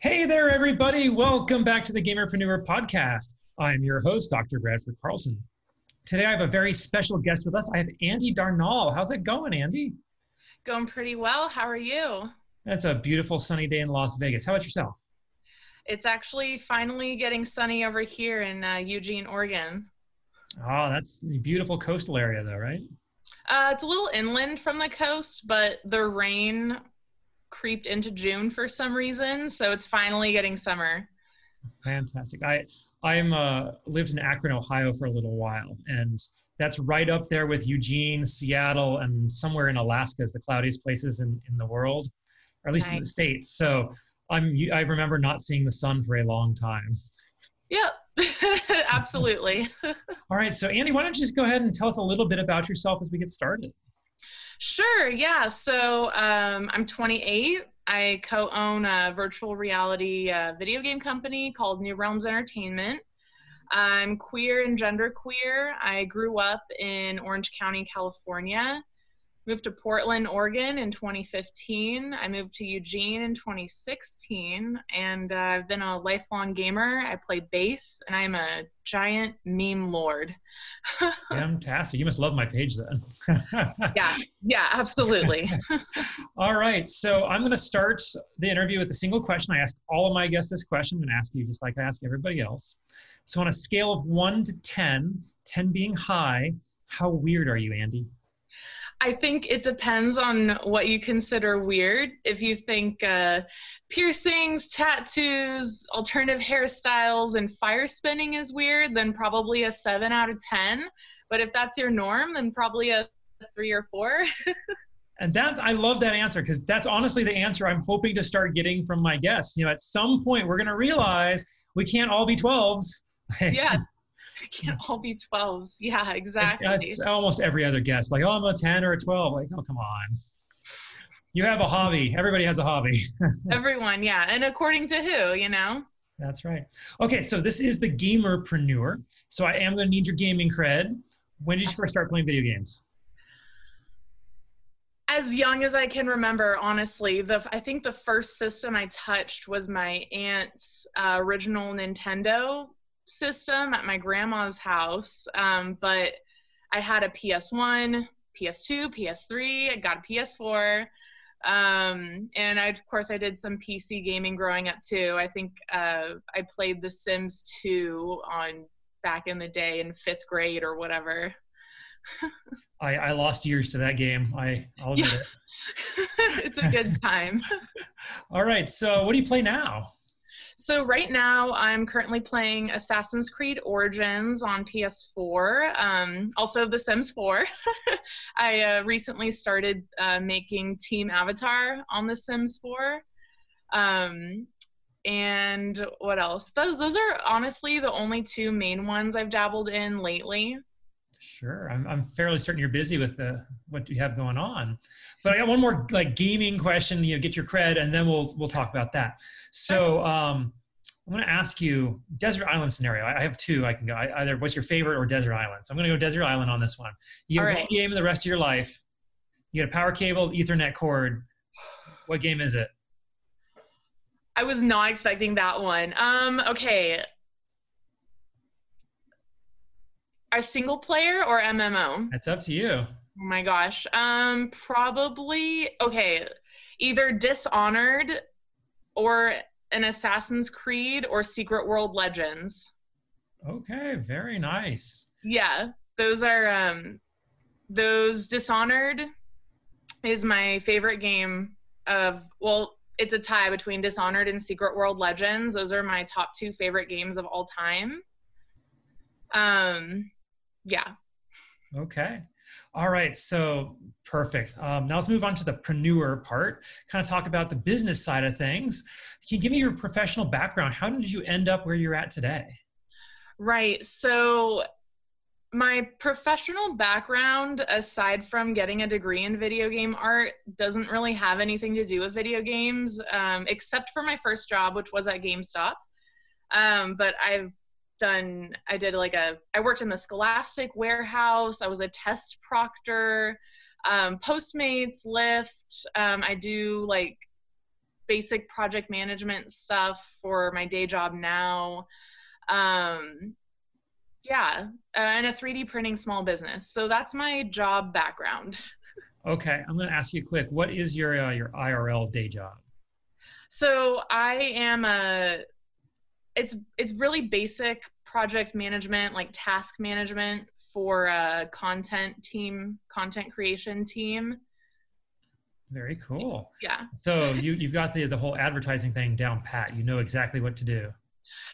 Hey there, everybody. Welcome back to the Gamerpreneur podcast. I'm your host, Dr. Bradford Carlson. Today, I have a very special guest with us. I have Andy Darnall. How's it going, Andy? Going pretty well. How are you? It's a beautiful sunny day in Las Vegas. How about yourself? It's actually finally getting sunny over here in uh, Eugene, Oregon. Oh, that's a beautiful coastal area, though, right? Uh, it's a little inland from the coast, but the rain creeped into June for some reason, so it's finally getting summer. Fantastic. I I'm uh, lived in Akron, Ohio for a little while, and that's right up there with Eugene, Seattle, and somewhere in Alaska is the cloudiest places in, in the world, or at least nice. in the states. So I'm I remember not seeing the sun for a long time. Yep, absolutely. All right, so Andy, why don't you just go ahead and tell us a little bit about yourself as we get started? Sure, yeah. So um, I'm 28. I co own a virtual reality uh, video game company called NuRealms Entertainment. I'm queer and genderqueer. I grew up in Orange County, California moved to Portland, Oregon in 2015. I moved to Eugene in 2016, and uh, I've been a lifelong gamer. I play bass, and I'm a giant meme lord. Fantastic. You must love my page then. yeah, yeah, absolutely. all right. So I'm going to start the interview with a single question. I ask all of my guests this question. I'm going to ask you just like I ask everybody else. So on a scale of one to 10, 10 being high, how weird are you, Andy? I think it depends on what you consider weird. If you think uh, piercings, tattoos, alternative hairstyles, and fire spinning is weird, then probably a seven out of 10. But if that's your norm, then probably a three or four. and that I love that answer because that's honestly the answer I'm hoping to start getting from my guests. You know, at some point we're going to realize we can't all be 12s. yeah, can't all be 12s. Yeah, exactly. It's, almost every other guest. Like, oh, I'm a 10 or a 12. Like, oh, come on. You have a hobby. Everybody has a hobby. Everyone, yeah. And according to who, you know? That's right. Okay, so this is the Gamerpreneur. So I am going to need your gaming cred. When did you first start playing video games? as young as I can remember, honestly, the I think the first system I touched was my aunt's uh, original Nintendo system at my grandma's house, um, but I had a PS1, PS2, PS3. I got a PS4. Um, and I, of course, I did some PC gaming growing up too. I think uh, I played The Sims 2 on back in the day in fifth grade or whatever. I, I lost years to that game. I, I'll admit yeah. it. it's a good time. All right. So, what do you play now? So right now, I'm currently playing Assassin's Creed Origins on PS4. Um, also, The Sims 4. I uh, recently started uh, making Team Avatar on The Sims 4. Um, and what else? Those those are honestly the only two main ones I've dabbled in lately. Sure, I'm, I'm fairly certain you're busy with the what do you have going on, but I got one more like gaming question. You know, get your cred, and then we'll we'll talk about that. So um, I'm going to ask you desert island scenario. I have two. I can go either. What's your favorite or desert island? So I'm going to go desert island on this one. You have right. one game the rest of your life. You get a power cable, Ethernet cord. What game is it? I was not expecting that one. Um, okay, a single player or MMO? That's up to you. Oh my gosh. Um probably okay, either Dishonored or an Assassin's Creed or Secret World Legends. Okay, very nice. Yeah, those are um those Dishonored is my favorite game of well, it's a tie between Dishonored and Secret World Legends. Those are my top two favorite games of all time. Um yeah. Okay. All right. So perfect. Um, now let's move on to the preneur part. Kind of talk about the business side of things. Can you give me your professional background? How did you end up where you're at today? Right. So my professional background, aside from getting a degree in video game art, doesn't really have anything to do with video games, um, except for my first job, which was at GameStop. Um, but I've done i did like a i worked in the scholastic warehouse i was a test proctor um, postmates lyft um, i do like basic project management stuff for my day job now. Um, yeah, uh, and a 3D printing small business. So that's my job background. Okay, I'm going to ask you quick. What is your uh, your IRL day job? So I am a. It's it's really basic project management, like task management for a content team, content creation team. Very cool. Yeah. So you you've got the the whole advertising thing down pat. You know exactly what to do.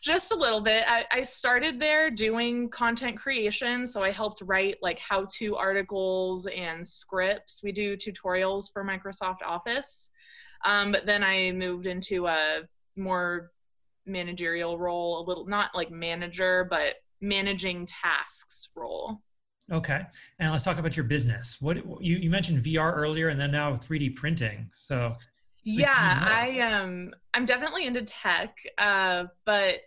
Just a little bit. I, I started there doing content creation, so I helped write like how-to articles and scripts. We do tutorials for Microsoft Office, um, but then I moved into a more managerial role, a little not like manager, but managing tasks role. Okay, and let's talk about your business. What you, you mentioned VR earlier, and then now 3D printing. So yeah, I um I'm definitely into tech, uh, but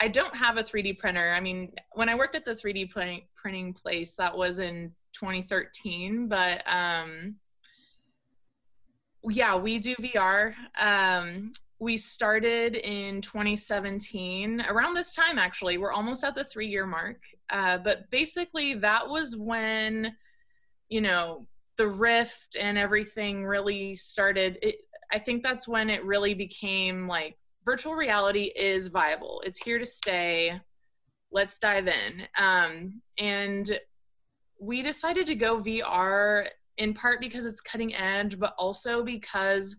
I don't have a 3D printer. I mean, when I worked at the 3D printing printing place, that was in 2013, but um, yeah, we do VR. Um, we started in 2017 around this time actually. We're almost at the three year mark. Uh, but basically that was when you know the rift and everything really started. It, i think that's when it really became like virtual reality is viable. It's here to stay. Let's dive in. Um, and we decided to go vr in part because it's cutting edge but also because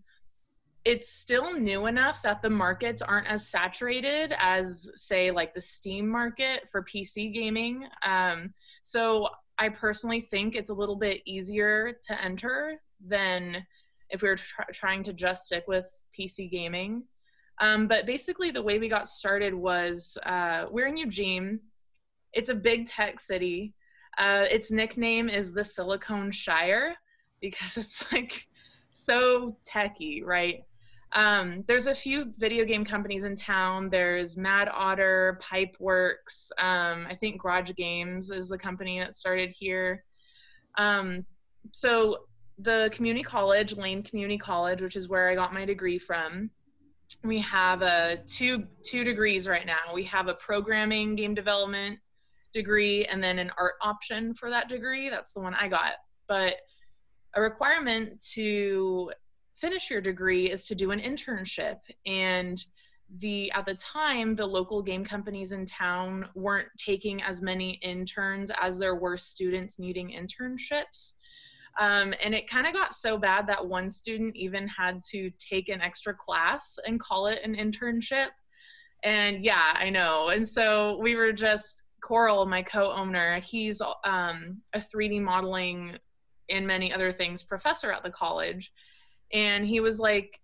it's still new enough that the markets aren't as saturated as say like the steam market for pc gaming. Um, so i personally think it's a little bit easier to enter than if we were tr- trying to just stick with pc gaming. Um, but basically the way we got started was uh, we're in eugene. It's a big tech city. Uh, its nickname is the silicon shire because it's like so techy right um, there's a few video game companies in town. There's Mad Otter, Pipeworks. Um, I think Garage Games is the company that started here. Um, so the community college, Lane Community College, which is where I got my degree from, we have a two two degrees right now. We have a programming game development degree and then an art option for that degree. That's the one I got. But a requirement to finish your degree is to do an internship. And the at the time the local game companies in town weren't taking as many interns as there were students needing internships. Um, and it kind of got so bad that one student even had to take an extra class and call it an internship. And yeah i know. And so we were just coral my co-owner he's um, a 3d modeling and many other things professor at the college and he was like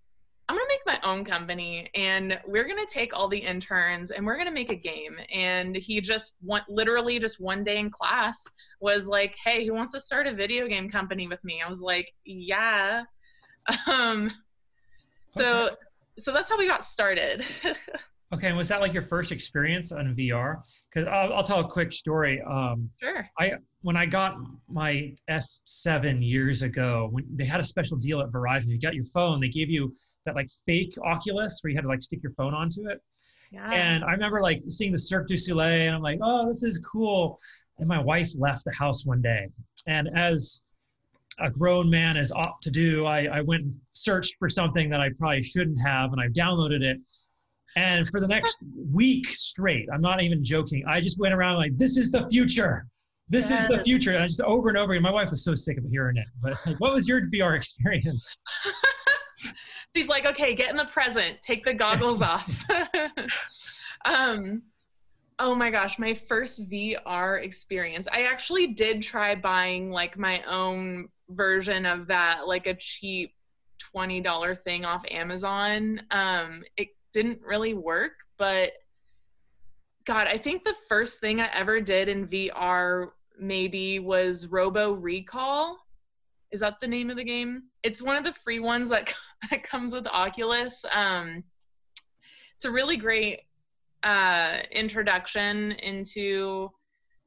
I'm gonna make my own company and we're gonna take all the interns and we're gonna make a game. And he just went literally just one day in class was like, Hey, who wants to start a video game company with me? I was like, Yeah. Um so okay. so that's how we got started. okay, and was that like your first experience on VR? Because I'll, I'll, tell a quick story. Um, sure. I when I got my S7 years ago, when they had a special deal at Verizon, you got your phone, they gave you that like fake Oculus where you had to like stick your phone onto it. Yeah. And I remember like seeing the Cirque du Soleil, and I'm like, oh, this is cool. And my wife left the house one day, and as a grown man is ought to do, I, I went and searched for something that I probably shouldn't have, and I downloaded it. And for the next week straight, I'm not even joking, I just went around like, this is the future this yes. is the future. And I just over and over again. My wife was so sick of hearing it. But like, what was your VR experience? She's like, okay, get in the present. Take the goggles off. um, oh my gosh, my first VR experience. I actually did try buying like my own version of that, like a cheap twenty dollar thing off Amazon. Um, it didn't really work, but God, I think the first thing I ever did in VR maybe was Robo Recall. Is that the name of the game? It's one of the free ones that, that comes with Oculus. Um, it's a really great uh, introduction into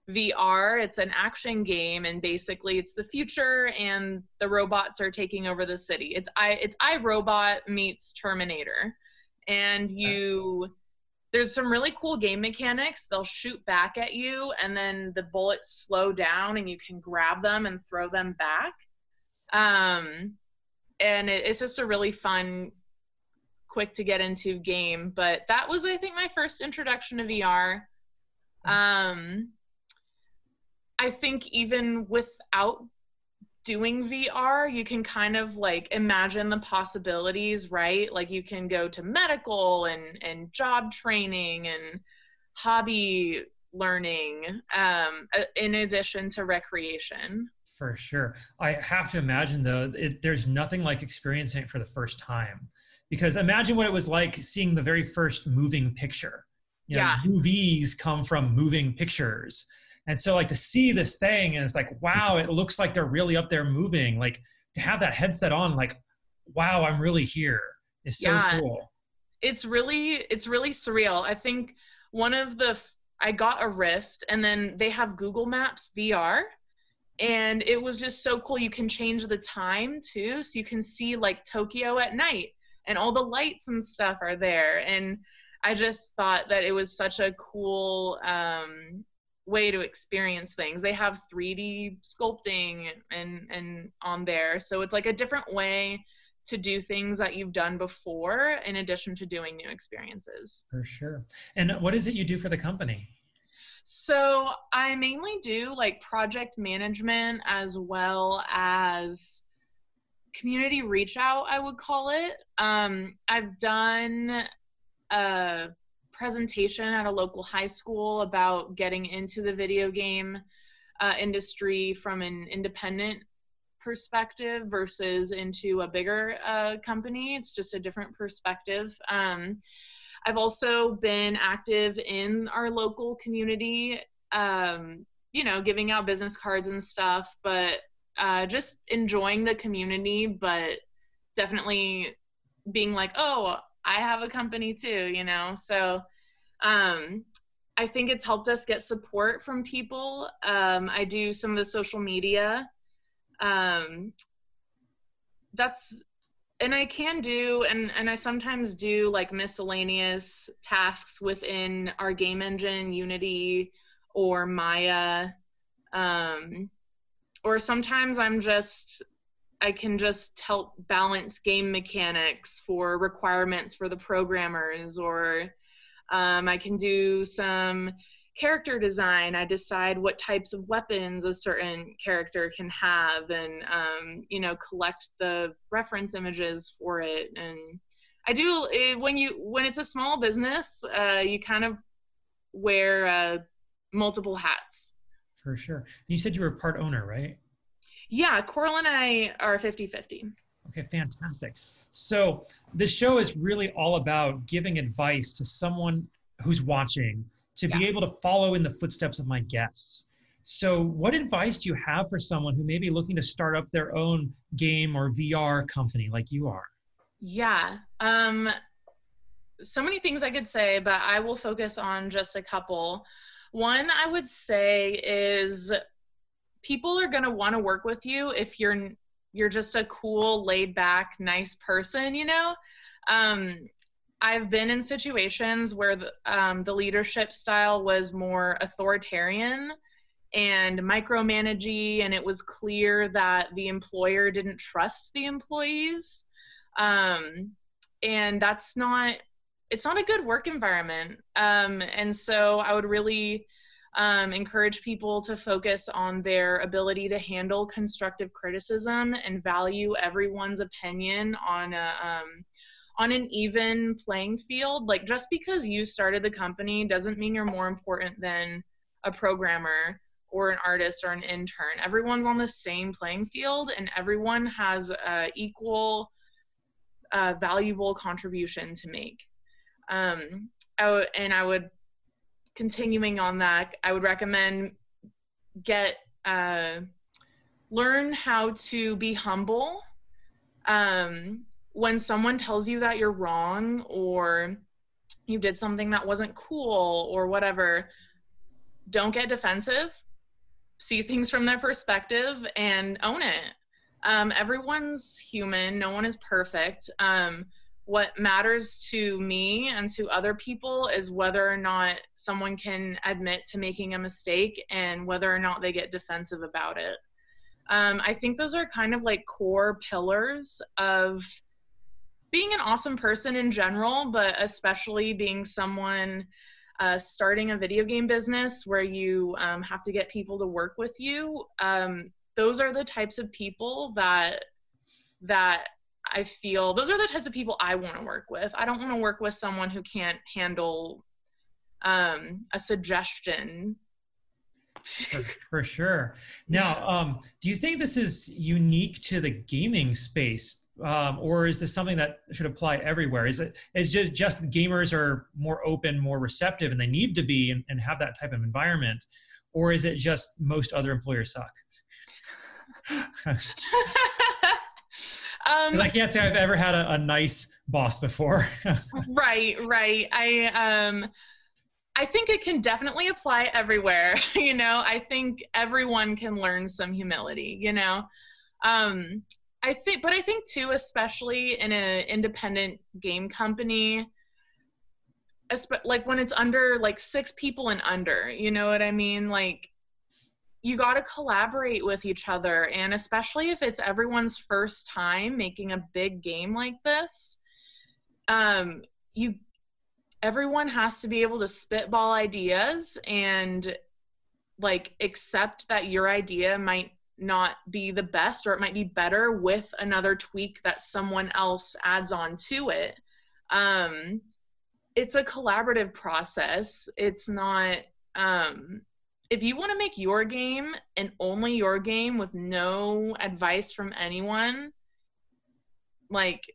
VR. It's an action game, and basically, it's the future, and the robots are taking over the city. It's I it's iRobot meets Terminator, and you. There's some really cool game mechanics. They'll shoot back at you, and then the bullets slow down, and you can grab them and throw them back. Um, and it, it's just a really fun, quick to get into game. But that was, I think, my first introduction to VR. Um, I think even without doing VR, you can kind of like imagine the possibilities, right? Like you can go to medical and and job training and hobby learning um, in addition to recreation. For sure. I have to imagine though, it, there's nothing like experiencing it for the first time. Because imagine what it was like seeing the very first moving picture. You know, Yeah. movies come from moving pictures. And so like to see this thing and it's like, wow, it looks like they're really up there moving. Like to have that headset on, like, wow, I'm really here is so Yeah. cool. it's really it's really surreal i think one of the i got a rift and then they have google maps vr and it was just so cool you can change the time too so you can see like tokyo at night and all the lights and stuff are there and i just thought that it was such a cool um, way to experience things they have 3d sculpting and and on there so it's like a different way to do things that you've done before in addition to doing new experiences. For sure. And what is it you do for the company? So I mainly do like project management as well as community reach out, I would call it. Um, I've done a presentation at a local high school about getting into the video game uh, industry from an independent perspective versus into a bigger uh, company. It's just a different perspective. Um, I've also been active in our local community, um, you know, giving out business cards and stuff, but uh, just enjoying the community, but definitely being like, oh, I have a company too, you know? So um, I think it's helped us get support from people. Um, I do some of the social media. Um, that's and I can do and and I sometimes do like miscellaneous tasks within our game engine Unity or Maya um or sometimes I'm just I can just help balance game mechanics for requirements for the programmers or um, I can do some character design i decide what types of weapons a certain character can have and um, you know collect the reference images for it and i do eh, when you when it's a small business uh, you kind of wear uh, multiple hats For sure. You said you were a part owner, right? Yeah coral and i are 50-50 Okay, fantastic. So the show is really all about giving advice to someone who's watching to be able to follow in the footsteps of my guests. So, what advice do you have for someone who may be looking to start up their own game or VR company like you are? Yeah. Um, so many things I could say, but I will focus on just a couple. One I would say is people are going to want to work with you if you're you're just a cool, laid back, nice person, you know? Um, I've been in situations where the, um, the leadership style was more authoritarian and micromanagey, and it was clear that the employer didn't trust the employees um, and that's not it's not a good work environment um, and so i would really um, encourage people to focus on their ability to handle constructive criticism and value everyone's opinion on a um, on an even playing field like just because you started the company doesn't mean you're more important than a programmer or an artist or an intern everyone's on the same playing field and everyone has uh, equal uh, valuable contribution to make. Um, I w- and I would, continuing on that, I would recommend get uh, learn how to be humble. Um, when someone tells you that you're wrong or you did something that wasn't cool or whatever, don't get defensive, see things from their perspective, and own it. Um, everyone's human, no one is perfect. Um, what matters to me and to other people is whether or not someone can admit to making a mistake and whether or not they get defensive about it. Um, I think those are kind of like core pillars of being an awesome person in general, but especially being someone uh, starting a video game business where you um, have to get people to work with you. Um, those are the types of people that that I feel those are the types of people I want to work with. I don't want to work with someone who can't handle um, a suggestion. for, for, sure. Now, um, do you think this is unique to the gaming space, um, or is this something that should apply everywhere? Is it is just just gamers are more open, more receptive, and they need to be and, and have that type of environment, or is it just most other employers suck? Um, I can't say I've ever had a, a nice boss before. right, right. I um, I think it can definitely apply everywhere. you know, I think everyone can learn some humility. You know, um, I think, but I think too, especially in an independent game company, like when it's under like six people and under. You know what I mean? Like you got to collaborate with each other and especially if it's everyone's first time making a big game like this um you everyone has to be able to spitball ideas and like accept that your idea might not be the best or it might be better with another tweak that someone else adds on to it. Um it's a collaborative process. It's not um if you want to make your game and only your game with no advice from anyone, like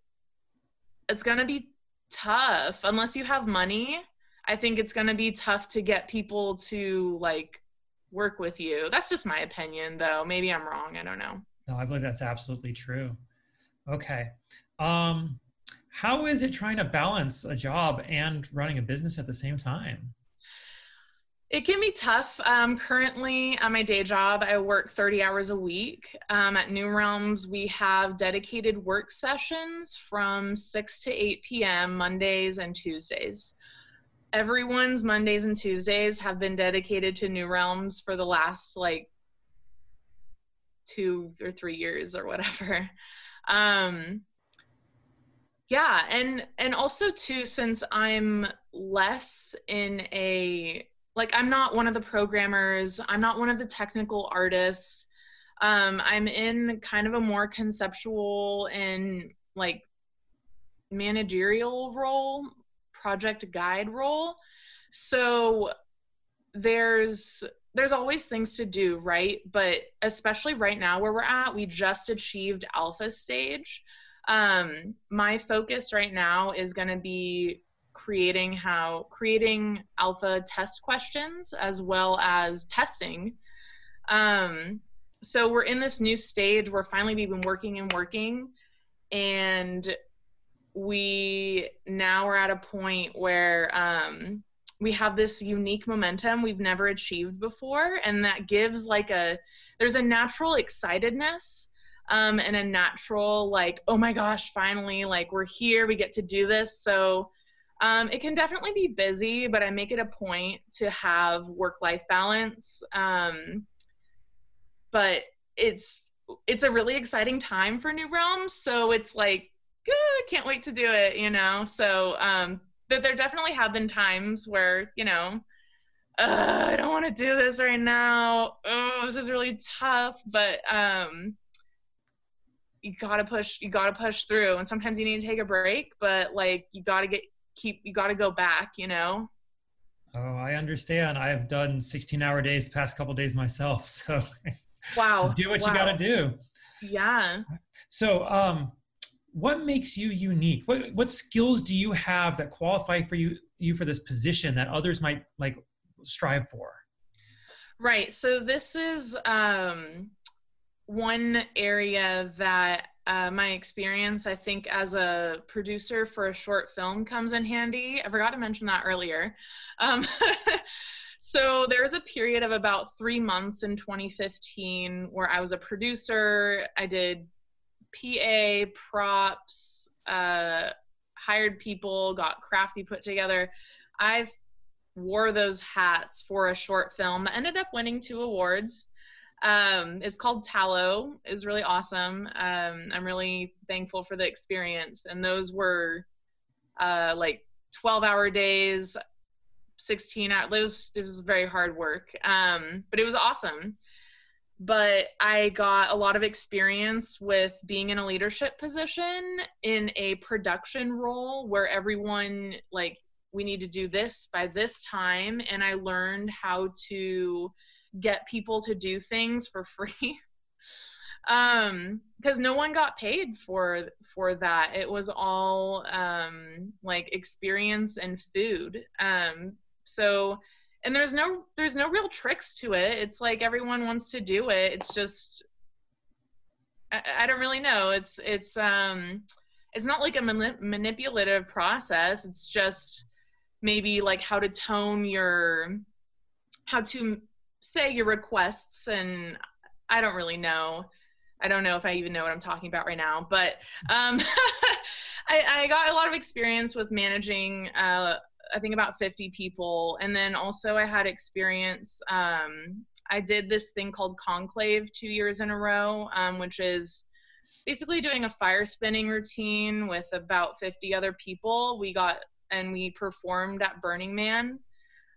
it's going to be tough unless you have money. I think it's going to be tough to get people to like work with you. That's just my opinion though. Maybe I'm wrong. I don't know. No, I believe that's absolutely true. Okay. Um how is it trying to balance a job and running a business at the same time? It can be tough. Um, currently, at my day job, I work 30 hours a week. Um, at NuRealms, we have dedicated work sessions from 6 to 8 p.m. Mondays and Tuesdays. Everyone's Mondays and Tuesdays have been dedicated to NuRealms for the last like two or three years or whatever. Um, yeah, and and also too, since I'm less in a like i'm not one of the programmers. I'm not one of the technical artists. Um, i'm in kind of a more conceptual and like managerial role project guide role. So there's there's always things to do right? But especially right now where we're at we just achieved alpha stage. Um, my focus right now is going to be creating how creating alpha test questions as well as testing. Um, so we're in this new stage. Where finally we've been working and working. And we now are at a point where um, we have this unique momentum we've never achieved before. And that gives like a there's a natural excitedness um, and a natural like oh my gosh finally like we're here we get to do this. So um, it can definitely be busy, but I make it a point to have work life balance. Um, but it's it's a really exciting time for NuRealms, so it's like, good, can't wait to do it, you know. So, um, but there definitely have been times where you know, I don't want to do this right now. Oh, this is really tough, but um, you gotta push you gotta push through and sometimes you need to take a break but like you gotta get keep you got to go back you know? Oh i understand. I've done 16 hour days the past couple days myself so wow do what wow. you got to do. Yeah. So um what makes you unique? What what skills do you have that qualify for you you for this position that others might like strive for? Right so this is um one area that uh, my experience, I think, as a producer for a short film comes in handy. I forgot to mention that earlier. Um, so there was a period of about three months in 2015 where I was a producer. I did PA, props, uh, hired people, got crafty put together. I wore those hats for a short film that ended up winning two awards. Um, it's called Tallow. is really awesome. Um, I'm really thankful for the experience. And those were uh, like 12 hour days, 16 hours. Was, it was very hard work, um, but it was awesome. But I got a lot of experience with being in a leadership position in a production role where everyone, like, we need to do this by this time. And I learned how to get people to do things for free. um because no one got paid for for that. It was all um like experience and food. Um so and there's no there's no real tricks to it. It's like everyone wants to do it. It's just i, I don't really know. It's it's um it's not like a manip- manipulative process. It's just maybe like how to tone your how to say your requests and i don't really know i don't know if i even know what i'm talking about right now but um I, I got a lot of experience with managing uh, I think about 50 people. And then also I had experience. Um, I did this thing called Conclave two years in a row, um, which is basically doing a fire spinning routine with about 50 other people. We got and we performed at Burning Man.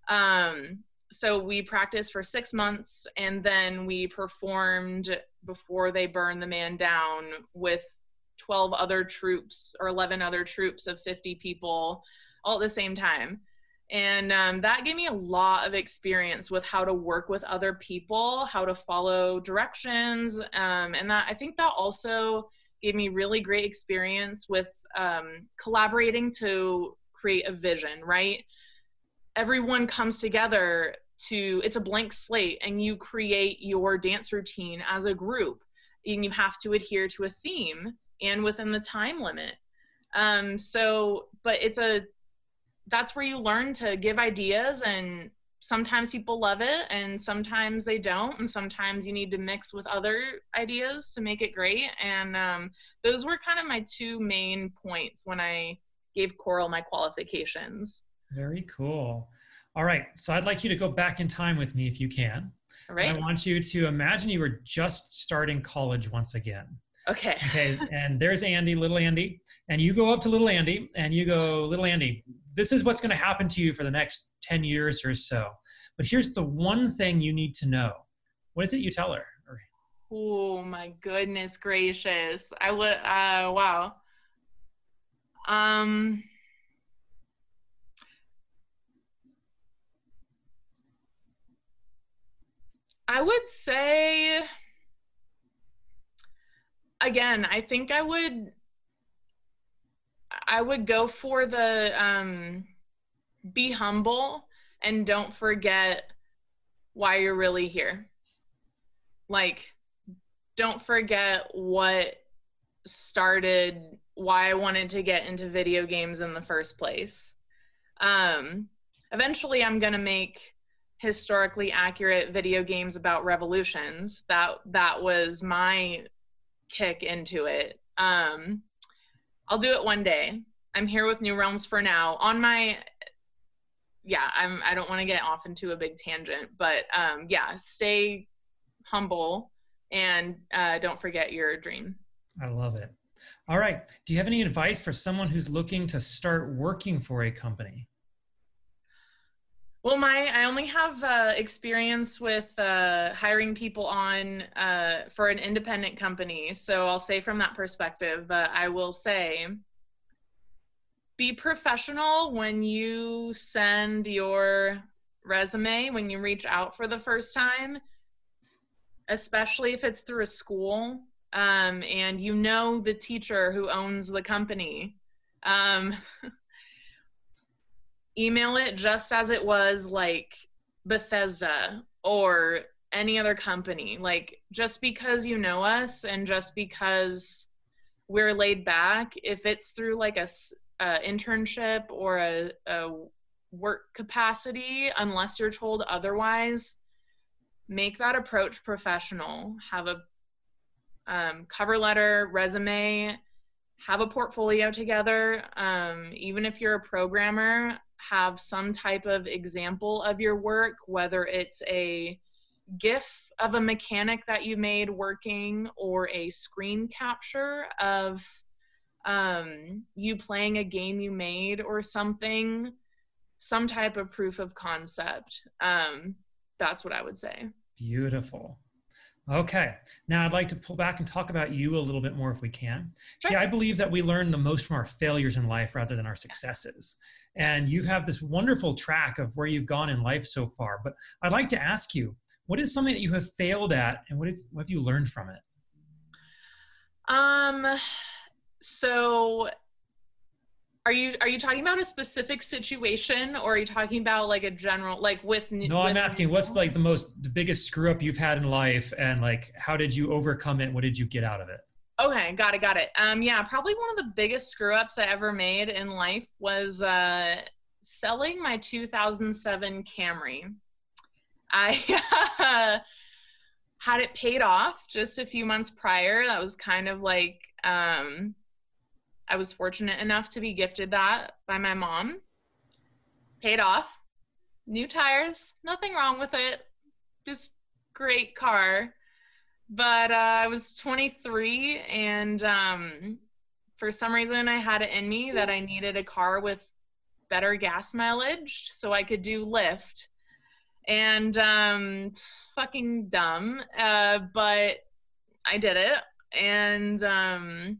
Um, so we practiced for six months and then we performed before they burned the man down with 12 other troops or 11 other troops of 50 people all at the same time. And um, that gave me a lot of experience with how to work with other people, how to follow directions. Um, and that I think that also gave me really great experience with um, collaborating to create a vision, right? Everyone comes together to, it's a blank slate, and you create your dance routine as a group. And you have to adhere to a theme and within the time limit. Um, so, but it's a that's where you learn to give ideas and sometimes people love it and sometimes they don't and sometimes you need to mix with other ideas to make it great and um, those were kind of my two main points when i gave coral my qualifications very cool all right so i'd like you to go back in time with me if you can all right i want you to imagine you were just starting college once again okay okay and there's andy little andy and you go up to little andy and you go little andy this is what's going to happen to you for the next 10 years or so. But here's the one thing you need to know. What is it you tell her? Oh my goodness gracious. I would uh wow. Um I would say again, I think I would I would go for the um, be humble and don't forget why you're really here. Like, don't forget what started why I wanted to get into video games in the first place. Um, eventually, I'm gonna make historically accurate video games about revolutions. That that was my kick into it. Um, I'll do it one day. I'm here with NuRealms for now. On my yeah, I'm I don't want to get off into a big tangent, but um yeah, stay humble and uh, don't forget your dream. I love it. All right. Do you have any advice for someone who's looking to start working for a company? Well, my I only have uh, experience with uh, hiring people on uh, for an independent company, so I'll say from that perspective. But I will say, be professional when you send your resume when you reach out for the first time, especially if it's through a school um, and you know the teacher who owns the company. Um, email it just as it was like Bethesda or any other company. Like just because you know us and just because we're laid back, if it's through like a, a internship or a, a work capacity unless you're told otherwise make that approach professional have a um, cover letter resume have a portfolio together um, even if you're a programmer have some type of example of your work whether it's a gif of a mechanic that you made working or a screen capture of um, you playing a game you made or something, some type of proof of concept. Um, that's what I would say. Beautiful. Okay. Now I'd like to pull back and talk about you a little bit more if we can. Sure. See, I believe that we learn the most from our failures in life rather than our successes. And you have this wonderful track of where you've gone in life so far. But I'd like to ask you, what is something that you have failed at and what have, what have you learned from it? Um, so are you are you talking about a specific situation or are you talking about like a general like with no with i'm asking what's like the most the biggest screw up you've had in life and like how did you overcome it what did you get out of it okay got it got it um yeah probably one of the biggest screw ups i ever made in life was uh selling my 2007 camry i had it paid off just a few months prior that was kind of like um I was fortunate enough to be gifted that by my mom. Paid off. New tires, nothing wrong with it. Just great car. But uh, I was 23 and um, for some reason I had it in me that I needed a car with better gas mileage so I could do Lyft. And um, fucking dumb, uh, but I did it. And um,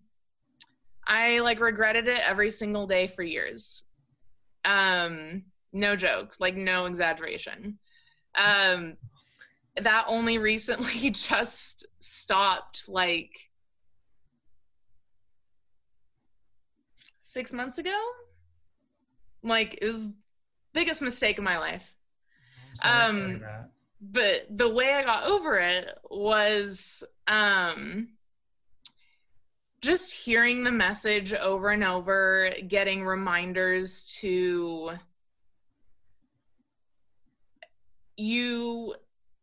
I like regretted it every single day for years. Um, no joke, like no exaggeration. Um, that only recently just stopped like six months ago. Like it was biggest mistake of my life. Um, but the way I got over it was um just hearing the message over and over, getting reminders to you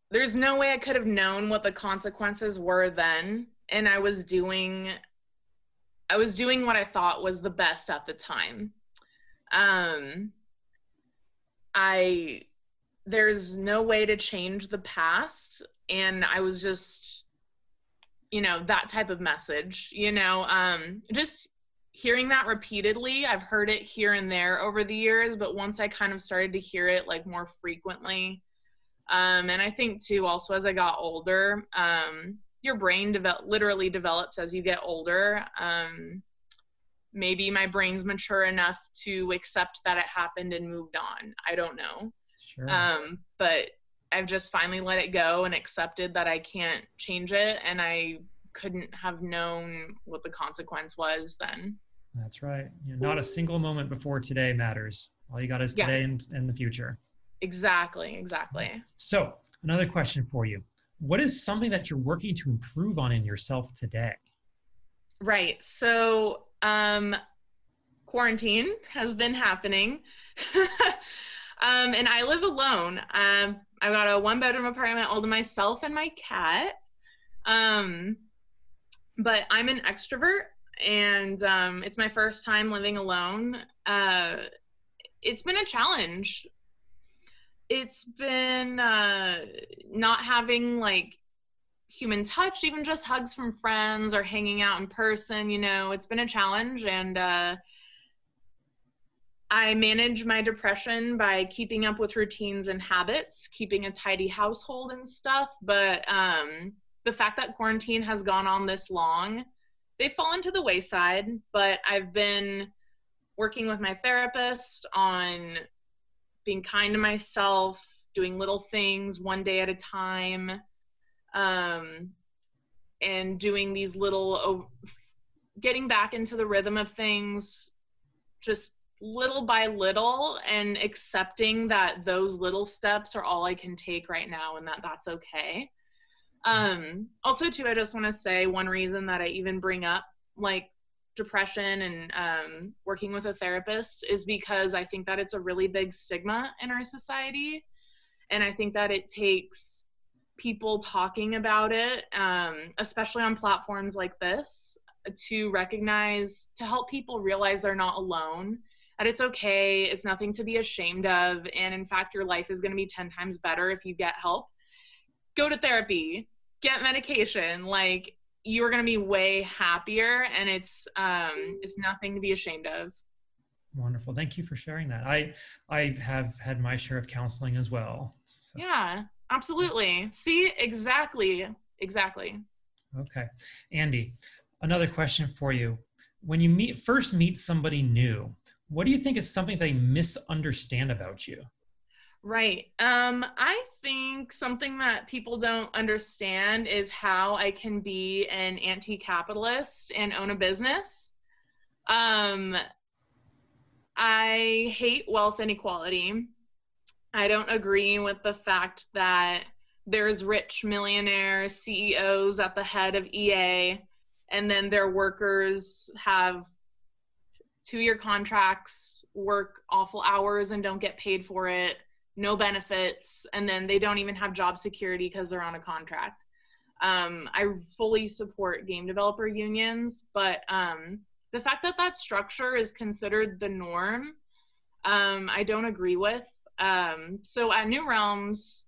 there's no way I could have known what the consequences were then. And I was doing I was doing what I thought was the best at the time. Um I there's no way to change the past. And I was just you know that type of message you know um just hearing that repeatedly. I've heard it here and there over the years but once i kind of started to hear it like more frequently um and i think too also as i got older um your brain develop literally develops as you get older um maybe my brain's mature enough to accept that it happened and moved on i don't know sure. um but I've just finally let it go and accepted that I can't change it and I couldn't have known what the consequence was then. That's right. You know, not a single moment before today matters. All you got is today yeah. and, and the future. Exactly, exactly. So, another question for you. What is something that you're working to improve on in yourself today? Right. So, um, quarantine has been happening. um, and I live alone. Um, I've got a one bedroom apartment all to myself and my cat. Um, but I'm an extrovert and um, it's my first time living alone. Uh, it's been a challenge. It's been uh, not having like human touch, even just hugs from friends or hanging out in person. You know, it's been a challenge and uh, I manage my depression by keeping up with routines and habits, keeping a tidy household and stuff. But um, the fact that quarantine has gone on this long, they've fallen to the wayside. But I've been working with my therapist on being kind to myself, doing little things one day at a time, um, and doing these little, getting back into the rhythm of things, just little by little and accepting that those little steps are all I can take right now and that that's okay. Um, also, too, I just want to say one reason that I even bring up like depression and um, working with a therapist is because I think that it's a really big stigma in our society. And I think that it takes people talking about it, um, especially on platforms like this, to recognize, to help people realize they're not alone, that it's okay, it's nothing to be ashamed of. And in fact, your life is going to be 10 times better if you get help. Go to therapy, get medication. Like, you're going to be way happier and it's um it's nothing to be ashamed of. Wonderful. Thank you for sharing that. I i have had my share of counseling as well so. yeah absolutely. See exactly exactly. Okay. Andy another question for you. When you meet first meet somebody new what do you think is something they misunderstand about you Right. Um, I think something that people don't understand is how I can be an anti capitalist and own a business. Um, I hate wealth inequality. I don't agree with the fact that there's rich millionaire CEOs at the head of EA, and then their workers have two year contracts, work awful hours, and don't get paid for it no benefits, and then they don't even have job security because they're on a contract. Um, I fully support game developer unions, but um, the fact that that structure is considered the norm, um, I don't agree with. Um, so at NuRealms,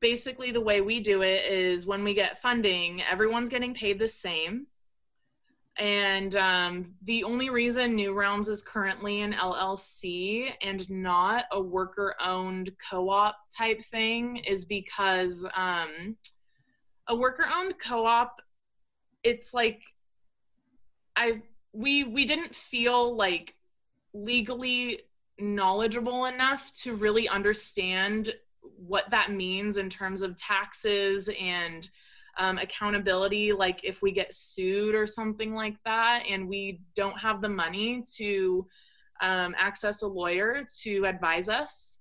basically the way we do it is when we get funding, everyone's getting paid the same. And um, the only reason NuRealms is currently an LLC and not a worker owned co op type thing is because um, a worker owned co op, it's like, I we we didn't feel like legally knowledgeable enough to really understand what that means in terms of taxes and um, accountability like if we get sued or something like that and we don't have the money to um, access a lawyer to advise us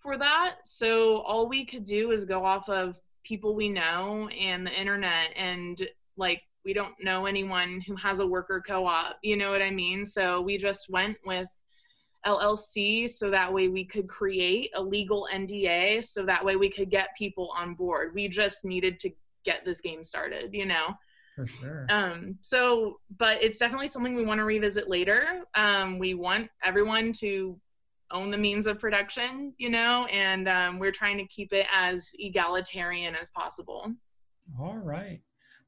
for that so all we could do is go off of people we know and the internet and like we don't know anyone who has a worker co-op you know what i mean so we just went with LLC so that way we could create a legal NDA so that way we could get people on board. We just needed to get this game started, you know? For sure. Um, so, but it's definitely something we want to revisit later. Um, we want everyone to own the means of production, you know, and um, we're trying to keep it as egalitarian as possible. All right.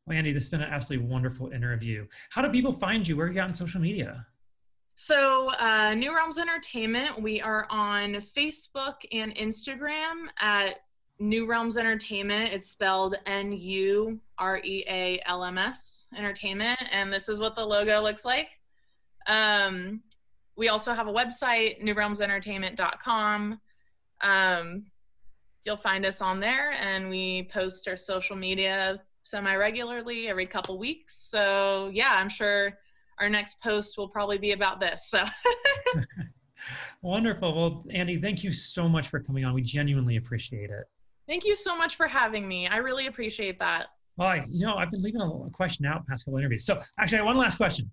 Well, Andy, this has been an absolutely wonderful interview. How do people find you? Where are you on social media? So, uh, NuRealms Entertainment, we are on Facebook and Instagram at NuRealms Entertainment. It's spelled N U R E A L M S Entertainment, and this is what the logo looks like. Um, we also have a website, nurealmsentertainment.com. Um, you'll find us on there, and we post our social media semi regularly every couple weeks. So, yeah, I'm sure our next post will probably be about this. So. Wonderful. Well, Andy, thank you so much for coming on. We genuinely appreciate it. Thank you so much for having me. I really appreciate that. Well, I, you know, I've been leaving a, question out past couple interviews. So actually, one last question.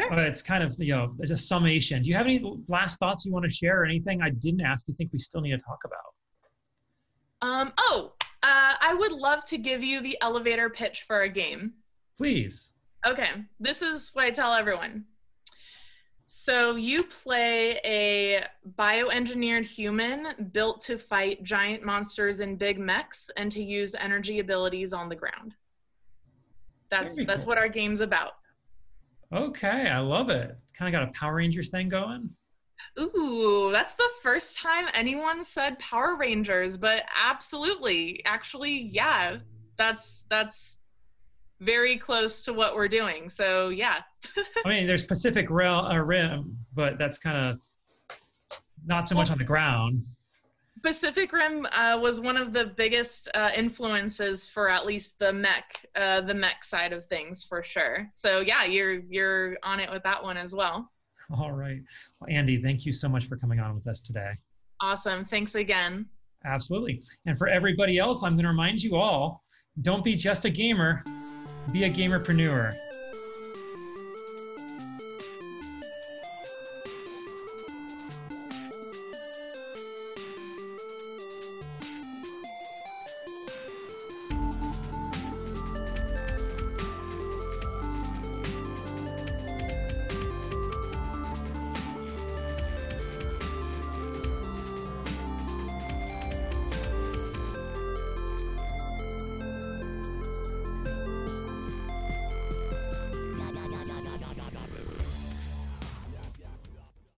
Sure. Uh, it's kind of, you know, it's a summation. Do you have any last thoughts you want to share or anything I didn't ask you think we still need to talk about? Um, oh, uh, I would love to give you the elevator pitch for a game. Please. Okay, this is what I tell everyone. So you play a bioengineered human built to fight giant monsters in big mechs and to use energy abilities on the ground. That's Very that's cool. what our game's about. Okay, I love it. It's kind of got a Power Rangers thing going. Ooh, that's the first time anyone said Power Rangers, but absolutely. Actually, yeah. That's that's very close to what we're doing. So yeah. I mean, there's Pacific Rim, uh, Rim but that's kind of not so much on the ground. Pacific Rim uh, was one of the biggest uh, influences for at least the mech, uh, the mech side of things for sure. So yeah, you're you're on it with that one as well. All right, well, Andy, thank you so much for coming on with us today. Awesome, thanks again. Absolutely, and for everybody else, I'm going to remind you all: don't be just a gamer be a gamerpreneur.